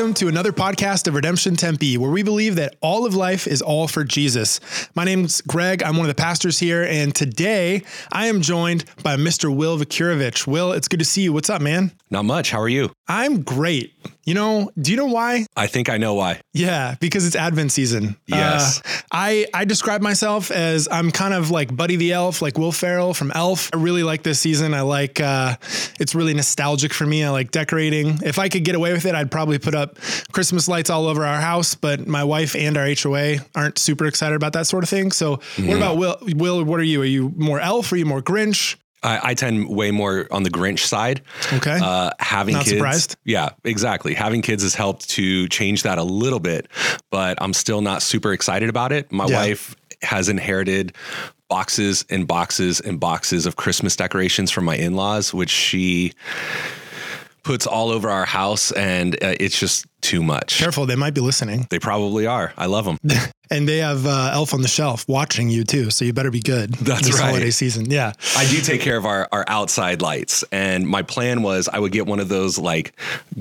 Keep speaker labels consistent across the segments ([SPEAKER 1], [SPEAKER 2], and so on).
[SPEAKER 1] welcome to another podcast of Redemption Tempe, where we believe that all of life is all for Jesus. My name's Greg. I'm one of the pastors here, and today I am joined by Mr. Will Vucurevich. Will, it's good to see you. What's up, man?
[SPEAKER 2] Not much. How are you?
[SPEAKER 1] I'm great. You know, do you know why?
[SPEAKER 2] I think I know why.
[SPEAKER 1] Yeah, because it's Advent season.
[SPEAKER 2] Yes.
[SPEAKER 1] Uh, I I describe myself as I'm kind of like Buddy the Elf, like Will Ferrell from Elf. I really like this season. I like uh, it's really nostalgic for me. I like decorating. If I could get away with it, I'd probably put up Christmas lights all over our house. But my wife and our HOA aren't super excited about that sort of thing. So, mm-hmm. what about Will? Will, what are you? Are you more Elf? Are you more Grinch?
[SPEAKER 2] I, I, tend way more on the Grinch side.
[SPEAKER 1] Okay.
[SPEAKER 2] Uh, having
[SPEAKER 1] Not
[SPEAKER 2] kids.
[SPEAKER 1] surprised.
[SPEAKER 2] Yeah, exactly. Having kids has helped to change that a little bit, but I'm still not super excited about it. My
[SPEAKER 1] Yeah.
[SPEAKER 2] wife has inherited boxes and boxes and boxes of Christmas decorations from my in laws, which she puts all over our house, and uh, it's just too much.
[SPEAKER 1] Careful, they might be listening.
[SPEAKER 2] They probably are. I love them.
[SPEAKER 1] And they have uh, Elf on the Shelf watching you too, so you better be good.
[SPEAKER 2] That's
[SPEAKER 1] this
[SPEAKER 2] right.
[SPEAKER 1] holiday season. Yeah.
[SPEAKER 2] I do take care of our, our outside lights. And my plan was I would get one of those like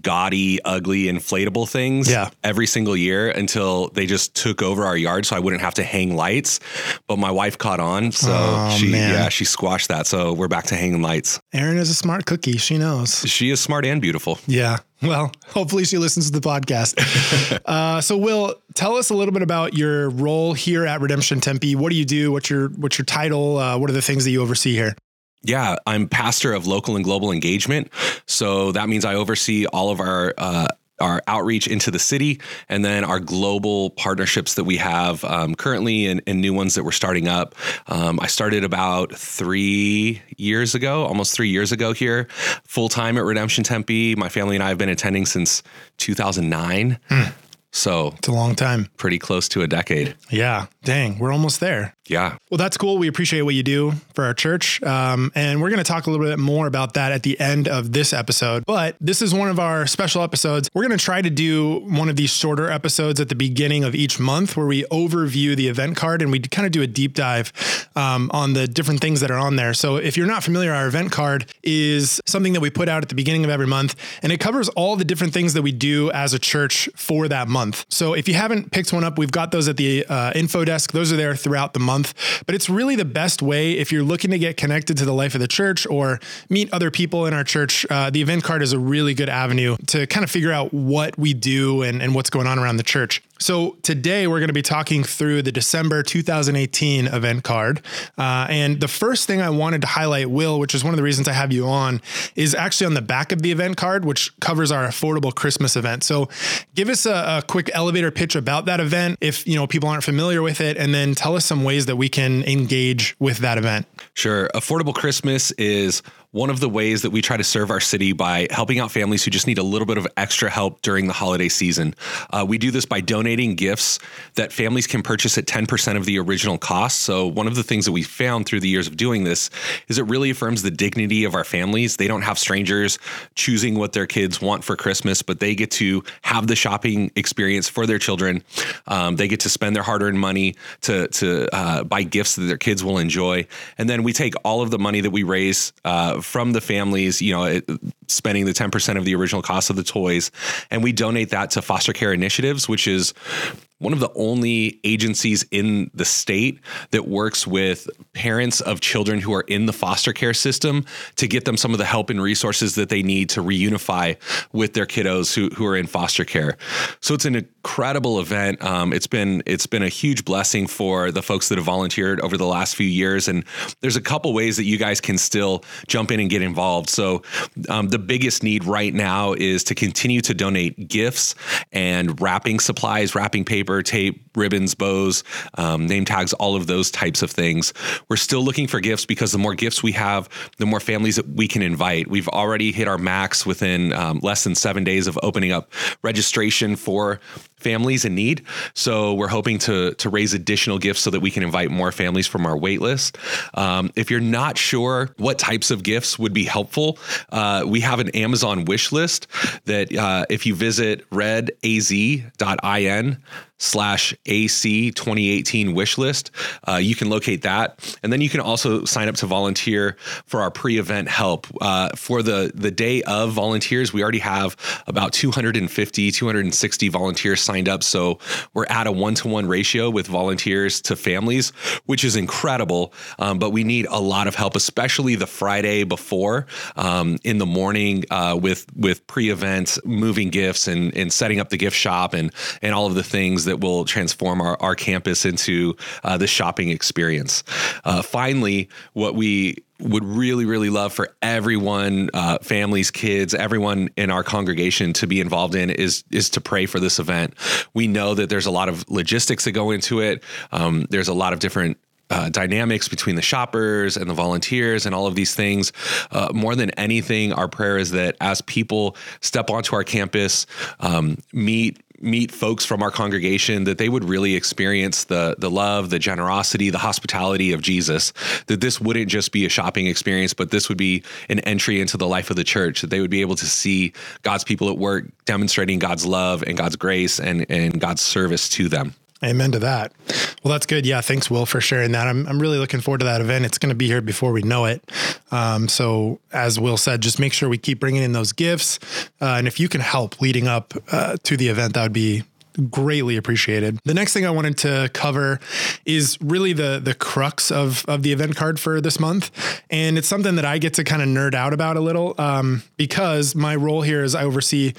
[SPEAKER 2] gaudy, ugly, inflatable things
[SPEAKER 1] Yeah.
[SPEAKER 2] every single year until they just took over our yard so I wouldn't have to hang lights. But my wife caught on. So
[SPEAKER 1] Oh,
[SPEAKER 2] she,
[SPEAKER 1] man.
[SPEAKER 2] yeah, she squashed that. So we're back to hanging lights.
[SPEAKER 1] Erin is a smart cookie. She knows.
[SPEAKER 2] She is smart and beautiful.
[SPEAKER 1] Yeah. Well, hopefully she listens to the podcast. uh, so, Will, tell us a little bit about your role here at Redemption Tempe. What do you do? What's your what's your title? Uh, what are the things that you oversee here?
[SPEAKER 2] Yeah, I'm pastor of local and global engagement. So that means I oversee all of our uh, our outreach into the city and then our global partnerships that we have um, currently and, and new ones that we're starting up. Um, I started about three years ago, almost three years ago here, full time at Redemption Tempe. My family and I have been attending since 2009. So
[SPEAKER 1] It's a long time.
[SPEAKER 2] pretty close to a decade.
[SPEAKER 1] Yeah. Dang, we're almost there.
[SPEAKER 2] Yeah.
[SPEAKER 1] Well, that's cool. We appreciate what you do for our church. Um, and we're going to talk a little bit more about that at the end of this episode. But this is one of our special episodes. We're going to try to do one of these shorter episodes at the beginning of each month where we overview the event card and we kind of do a deep dive um, on the different things that are on there. So if you're not familiar, our event card is something that we put out at the beginning of every month and it covers all the different things that we do as a church for that month. So if you haven't picked one up, we've got those at the uh, info desk. Those are there throughout the month. But it's really the best way if you're looking to get connected to the life of the church or meet other people in our church. Uh, the event card is a really good avenue to kind of figure out what we do and, and what's going on around the church. So today we're going to be talking through the December 2018 event card. Uh, and the first thing I wanted to highlight, Will, which is one of the reasons I have you on, is actually on the back of the event card, which covers our affordable Christmas event. So give us a, a quick elevator pitch about that event if you know people aren't familiar with it, and then tell us some ways that we can engage with that event.
[SPEAKER 2] Sure. Affordable Christmas is one of the ways that we try to serve our city by helping out families who just need a little bit of extra help during the holiday season. Uh, we do this by donating gifts that families can purchase at 10% of the original cost. So, one of the things that we found through the years of doing this is it really affirms the dignity of our families. They don't have strangers choosing what their kids want for Christmas, but they get to have the shopping experience for their children. Um, they get to spend their hard earned money to, to uh, buy gifts that their kids will enjoy. And then we take all of the money that we raise uh, from the families, you know, it, spending the 10% of the original cost of the toys, and we donate that to foster care initiatives, which is one of the only agencies in the state that works with parents of children who are in the foster care system to get them some of the help and resources that they need to reunify with their kiddos who, who are in foster care. So it's an incredible event. Um, it's been it's been a huge blessing for the folks that have volunteered over the last few years, and there's a couple ways that you guys can still jump in and get involved. So um, the biggest need right now is to continue to donate gifts and wrapping supplies, wrapping paper, tape, ribbons, bows, um, name tags, all of those types of things. We're still looking for gifts because the more gifts we have, the more families that we can invite. We've already hit our max within um, less than seven days of opening up registration for families in need. So we're hoping to to raise additional gifts so that we can invite more families from our wait list. Um, if you're not sure what types of gifts would be helpful, uh, we have an Amazon wish list that uh, if you visit redaz.in slash AC 2018 wish list. Uh, you can locate that. And then you can also sign up to volunteer for our pre-event help. Uh, for the, the day of volunteers, we already have about 250, 260 volunteers signed up. So we're at a one-to-one ratio with volunteers to families, which is incredible. Um, but we need a lot of help, especially the Friday before um, in the morning uh, with, with pre-event moving gifts and, and setting up the gift shop and, and all of the things that that will transform our, our campus into uh, the shopping experience. Uh, finally, what we would really, really love for everyone, uh, families, kids, everyone in our congregation to be involved in is is to pray for this event. We know that there's a lot of logistics that go into it. Um, there's a lot of different uh, dynamics between the shoppers and the volunteers and all of these things. Uh, more than anything, our prayer is that as people step onto our campus, um, meet meet folks from our congregation that they would really experience the the love, the generosity, the hospitality of Jesus. That this wouldn't just be a shopping experience, but this would be an entry into the life of the church. That they would be able to see God's people at work demonstrating God's love and God's grace and and God's service to them.
[SPEAKER 1] Amen to that. Well, that's good. Yeah, thanks, Will, for sharing that. I'm, I'm really looking forward to that event. It's going to be here before we know it. Um, so, as Will said, just make sure we keep bringing in those gifts. Uh, and if you can help leading up uh, to the event, that would be greatly appreciated. The next thing I wanted to cover is really the the crux of of the event card for this month, and it's something that I get to kind of nerd out about a little um, because my role here is I oversee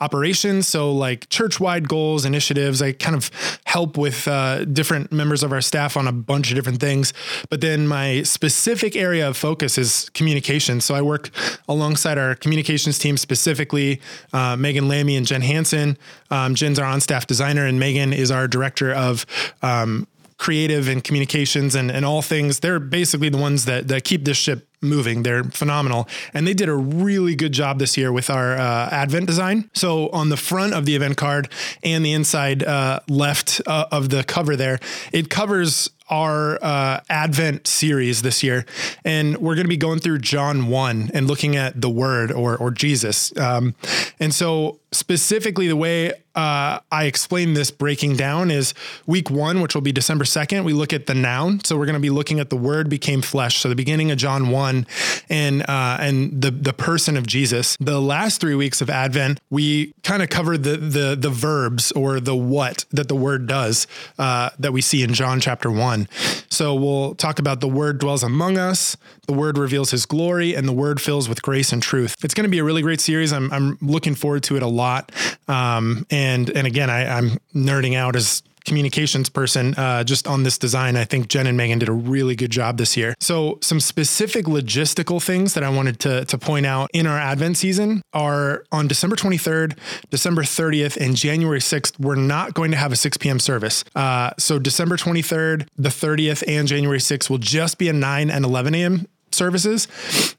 [SPEAKER 1] operations, so like church wide goals, initiatives. I kind of help with uh, different members of our staff on a bunch of different things, but then my specific area of focus is communications. So I work alongside our communications team specifically, uh, Megan Lammy and Jen Hanson. Um, Jen's our on staff designer, and Megan is our director of um, creative and communications and, and all things. They're basically the ones that, that keep this ship moving. They're phenomenal. And they did a really good job this year with our uh, Advent design. So on the front of the event card and the inside uh, left uh, of the cover there, it covers our uh, Advent series this year, and we're going to be going through John one and looking at the Word or or Jesus. Um, and so specifically, the way uh, I explain this breaking down is week one, which will be December second. We look at the noun, so we're going to be looking at the Word became flesh. So the beginning of John one, and uh, and the the person of Jesus. The last three weeks of Advent, we kind of covered the the the verbs or the what that the Word does uh, that we see in John chapter one. So we'll talk about the word dwells among us, the word reveals his glory, and the word fills with grace and truth. It's going to be a really great series. I'm, I'm looking forward to it a lot. Um, and and again, I, I'm nerding out as communications person uh, just on this design. I think Jen and Megan did a really good job this year. So some specific logistical things that I wanted to, to point out in our Advent season are on December 23rd, December 30th, and January 6th, we're not going to have a 6 p.m. service. Uh, so December 23rd, the 30th, and January 6th will just be a 9 and 11 a.m services.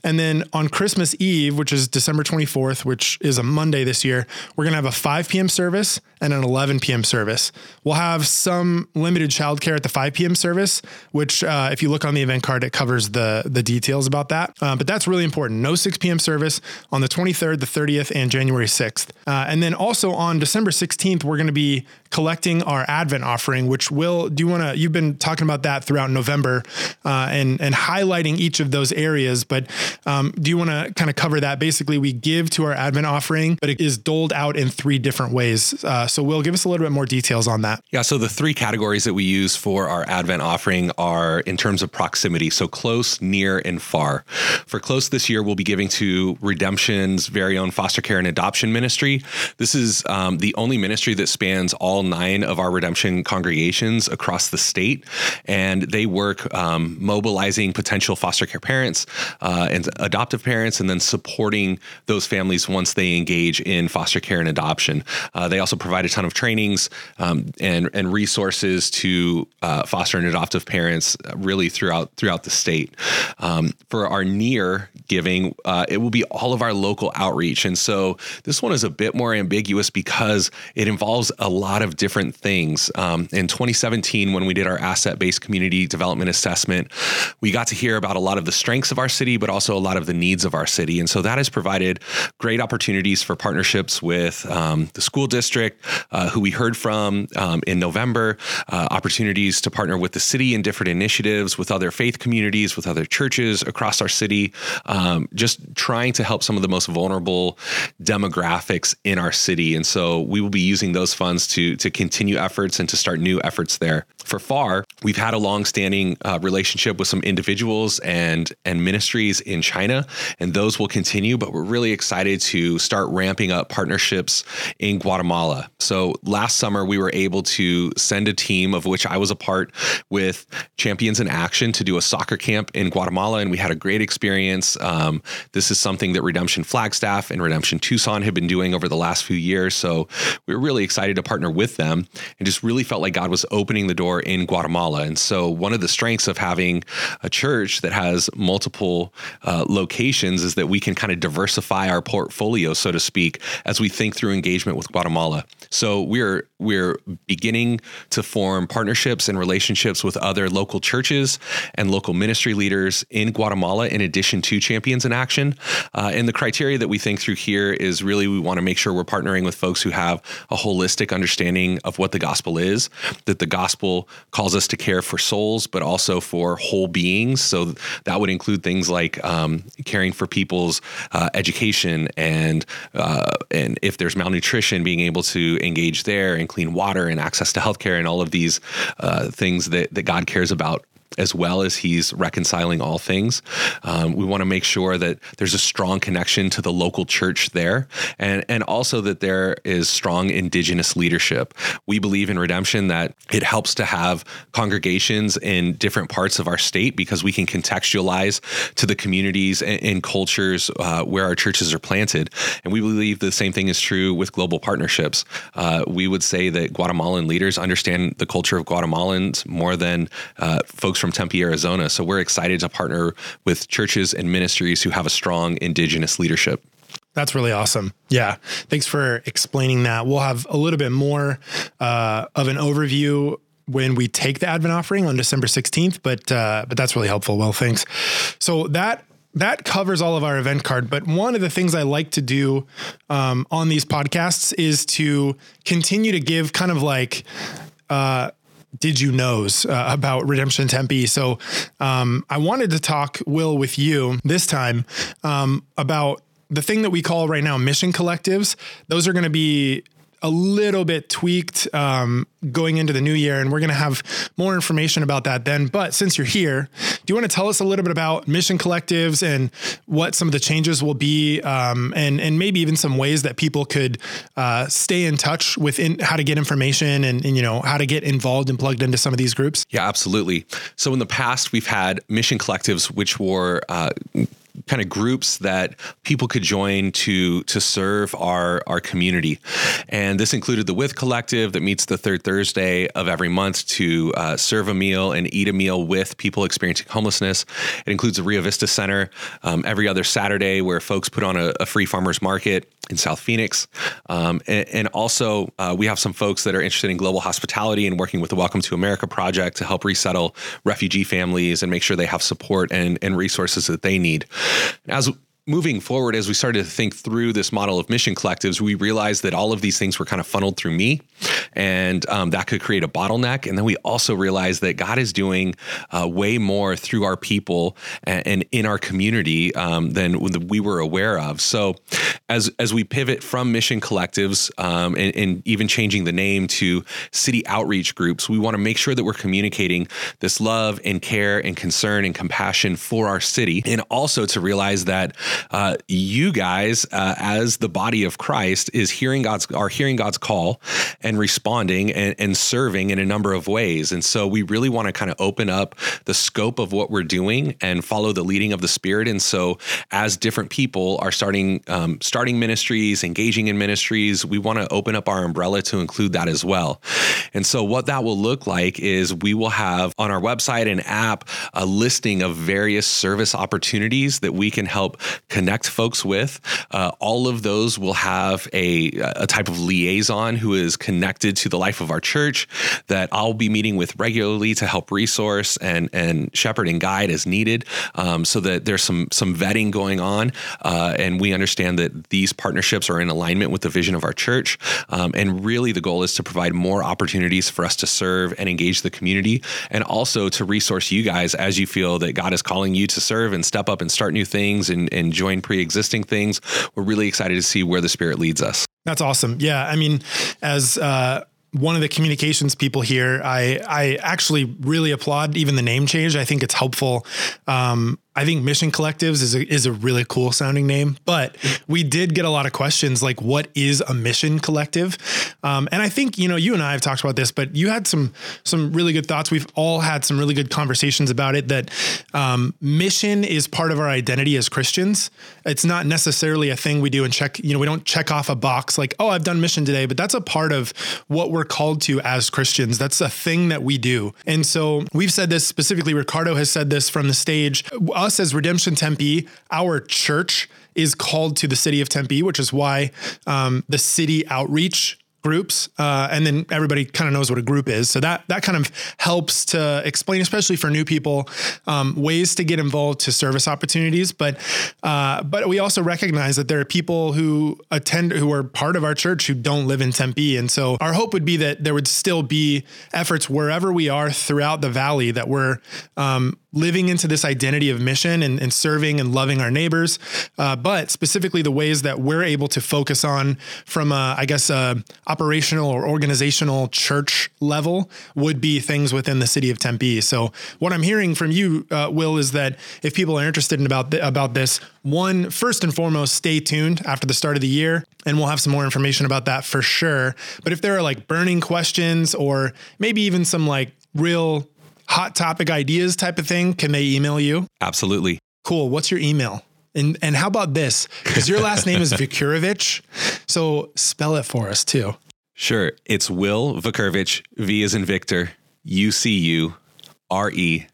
[SPEAKER 1] And then on Christmas Eve, which is December 24th, which is a Monday this year, we're going to have a 5 p.m. service and an 11 p.m. service. We'll have some limited childcare at the 5 p.m. service, which uh, if you look on the event card, it covers the, the details about that. Uh, but that's really important. No 6 p.m. service on the 23rd, the 30th, and January 6th. Uh, and then also on December 16th, we're going to be collecting our Advent offering, which will, do you want to, you've been talking about that throughout November uh, and, and highlighting each of those areas, but um, do you want to kind of cover that? Basically, we give to our Advent offering, but it is doled out in three different ways. Uh, so, Will, give us a little bit more details on that.
[SPEAKER 2] Yeah. So, the three categories that we use for our Advent offering are in terms of proximity. So, close, near, and far. For close this year, we'll be giving to Redemption's very own foster care and adoption ministry. This is um, the only ministry that spans all nine of our Redemption congregations across the state. And they work um, mobilizing potential foster care parents parents uh, and adoptive parents, and then supporting those families once they engage in foster care and adoption. Uh, they also provide a ton of trainings um, and and resources to uh, foster and adoptive parents uh, really throughout throughout the state. Um, for our near giving, uh, it will be all of our local outreach, and so this one is a bit more ambiguous because it involves a lot of different things. Um, in 2017, when we did our asset based community development assessment, we got to hear about a lot of the strengths of our city, but also a lot of the needs of our city. And so that has provided great opportunities for partnerships with um, the school district, uh, who we heard from um, in November, uh, opportunities to partner with the city in different initiatives, with other faith communities, with other churches across our city, um, just trying to help some of the most vulnerable demographics in our city. And so we will be using those funds to, to continue efforts and to start new efforts there. For FAR, we've had a long-standing uh, relationship with some individuals and and ministries in China, and those will continue. But we're really excited to start ramping up partnerships in Guatemala. So last summer, we were able to send a team of which I was a part with Champions in Action to do a soccer camp in Guatemala, and we had a great experience. Um, this is something that Redemption Flagstaff and Redemption Tucson have been doing over the last few years. So we were really excited to partner with them, and just really felt like God was opening the door in Guatemala. And so one of the strengths of having a church that has multiple uh, locations is that we can kind of diversify our portfolio, so to speak, as we think through engagement with Guatemala. So we're we're beginning to form partnerships and relationships with other local churches and local ministry leaders in Guatemala, in addition to Champions in Action. Uh, and the criteria that we think through here is really we want to make sure we're partnering with folks who have a holistic understanding of what the gospel is, that the gospel calls us to care for souls, but also for whole beings. So that would include things like um, caring for people's uh, education and uh, and if there's malnutrition, being able to engage there and clean water and access to healthcare and all of these uh, things that that God cares about as well as he's reconciling all things. Um, we want to make sure that there's a strong connection to the local church there, and and also that there is strong indigenous leadership. We believe in redemption that it helps to have congregations in different parts of our state because we can contextualize to the communities and, and cultures uh, where our churches are planted, and we believe the same thing is true with global partnerships. Uh, we would say that Guatemalan leaders understand the culture of Guatemalans more than uh, folks from Tempe, Arizona. So we're excited to partner with churches and ministries who have a strong indigenous leadership.
[SPEAKER 1] That's really awesome. Yeah. Thanks for explaining that. We'll have a little bit more uh, of an overview when we take the Advent offering on December 16th, but uh, but that's really helpful. Well, thanks. So that that covers all of our event card. But one of the things I like to do um, on these podcasts is to continue to give kind of like uh, did you knows uh, about Redemption Tempe. So um, I wanted to talk, Will, with you this time um, about the thing that we call right now mission collectives. Those are going to be a little bit tweaked um, going into the new year, and we're going to have more information about that then. But since you're here, do you want to tell us a little bit about mission collectives and what some of the changes will be, um, and and maybe even some ways that people could uh, stay in touch with in, how to get information and, and you know how to get involved and plugged into some of these groups?
[SPEAKER 2] Yeah, absolutely. So in the past, we've had mission collectives, which were uh, kind of groups that people could join to to serve our our community, and this included the With Collective that meets the third Thursday of every month to uh, serve a meal and eat a meal with people experiencing homelessness. It includes the Rio Vista Center um, every other Saturday where folks put on a, a free farmers market in South Phoenix, um, and, and, also uh, we have some folks that are interested in global hospitality and working with the Welcome to America project to help resettle refugee families and make sure they have support and, and resources that they need. As moving forward, as we started to think through this model of mission collectives, we realized that all of these things were kind of funneled through me, and um, that could create a bottleneck. And then we also realized that God is doing uh, way more through our people and, and in our community um, than we were aware of. So, as as we pivot from mission collectives um, and, and even changing the name to city outreach groups, we want to make sure that we're communicating this love and care and concern and compassion for our city, and also to realize that uh, you guys, uh, as the body of Christ, is hearing God's are hearing God's call and responding and, and serving in a number of ways. And so we really want to kind of open up the scope of what we're doing and follow the leading of the Spirit. And so as different people are starting um, starting ministries, engaging in ministries, we want to open up our umbrella to include that as well. And so what that will look like is we will have on our website and app a listing of various service opportunities that we can help connect folks with. Uh, all of those will have a, a type of liaison who is connected to the life of our church that I'll be meeting with regularly to help resource and and shepherd and guide as needed, um, so that there's some some vetting going on, uh, and we understand that these partnerships are in alignment with the vision of our church. Um, and really, the goal is to provide more opportunities for us to serve and engage the community, and also to resource you guys as you feel that God is calling you to serve and step up and start new things and, and join pre-existing things. We're really excited to see where the Spirit leads us.
[SPEAKER 1] That's awesome. Yeah, I mean, as uh, one of the communications people here, I I actually really applaud even the name change. I think it's helpful. Um, I think Mission Collectives is a, is a really cool sounding name, but we did get a lot of questions like, what is a mission collective? Um, and I think, you know, you and I have talked about this, but you had some, some really good thoughts. We've all had some really good conversations about it that um, mission is part of our identity as Christians. It's not necessarily a thing we do and check, you know, we don't check off a box like, oh, I've done mission today, but that's a part of what we're called to as Christians. That's a thing that we do. And so we've said this specifically, Ricardo has said this from the stage us as Redemption Tempe, our church is called to the city of Tempe, which is why um, the city outreach groups uh, and then everybody kind of knows what a group is. So that that kind of helps to explain especially for new people um, ways to get involved to service opportunities. But uh, but we also recognize that there are people who attend who are part of our church who don't live in tempe. And so our hope would be that there would still be efforts wherever we are throughout the valley that we're um, living into this identity of mission and, and serving and loving our neighbors, uh, but specifically the ways that we're able to focus on from, a, I guess, a operational or organizational church level would be things within the city of Tempe. So what I'm hearing from you, uh, Will, is that if people are interested in about th- about this, one first and foremost, stay tuned after the start of the year, and we'll have some more information about that for sure. But if there are like burning questions or maybe even some like real hot topic ideas type of thing, can they email you?
[SPEAKER 2] Absolutely.
[SPEAKER 1] Cool. What's your email? And and how about this? Because your last name is Vucurevich. So spell it for us too.
[SPEAKER 2] Sure. It's Will Vucurevich, V is in Victor, U C U R E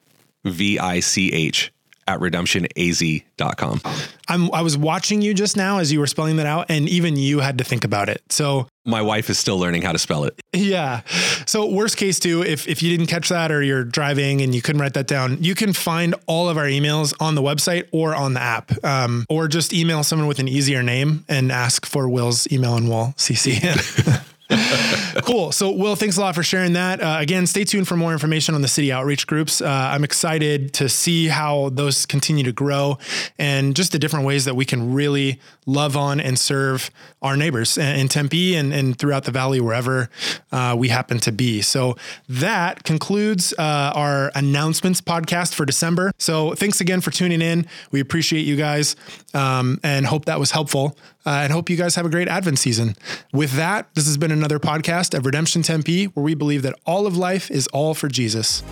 [SPEAKER 2] V I C H at redemptionaz.com.
[SPEAKER 1] I'm, I was watching you just now as you were spelling that out, and even you had to think about it. So
[SPEAKER 2] my wife is still learning how to spell it.
[SPEAKER 1] Yeah. So worst case too, if if you didn't catch that or you're driving and you couldn't write that down, you can find all of our emails on the website or on the app, um, or just email someone with an easier name and ask for Will's email, and we'll CC him. cool. So, Will, thanks a lot for sharing that. Uh, again, stay tuned for more information on the city outreach groups. Uh, I'm excited to see how those continue to grow and just the different ways that we can really love on and serve our neighbors in Tempe and, and throughout the valley, wherever uh, we happen to be. So, that concludes uh, our announcements podcast for December. So, thanks again for tuning in. We appreciate you guys um, and hope that was helpful uh, and hope you guys have a great Advent season. With that, this has been another podcast of Redemption Tempe, where we believe that all of life is all for Jesus.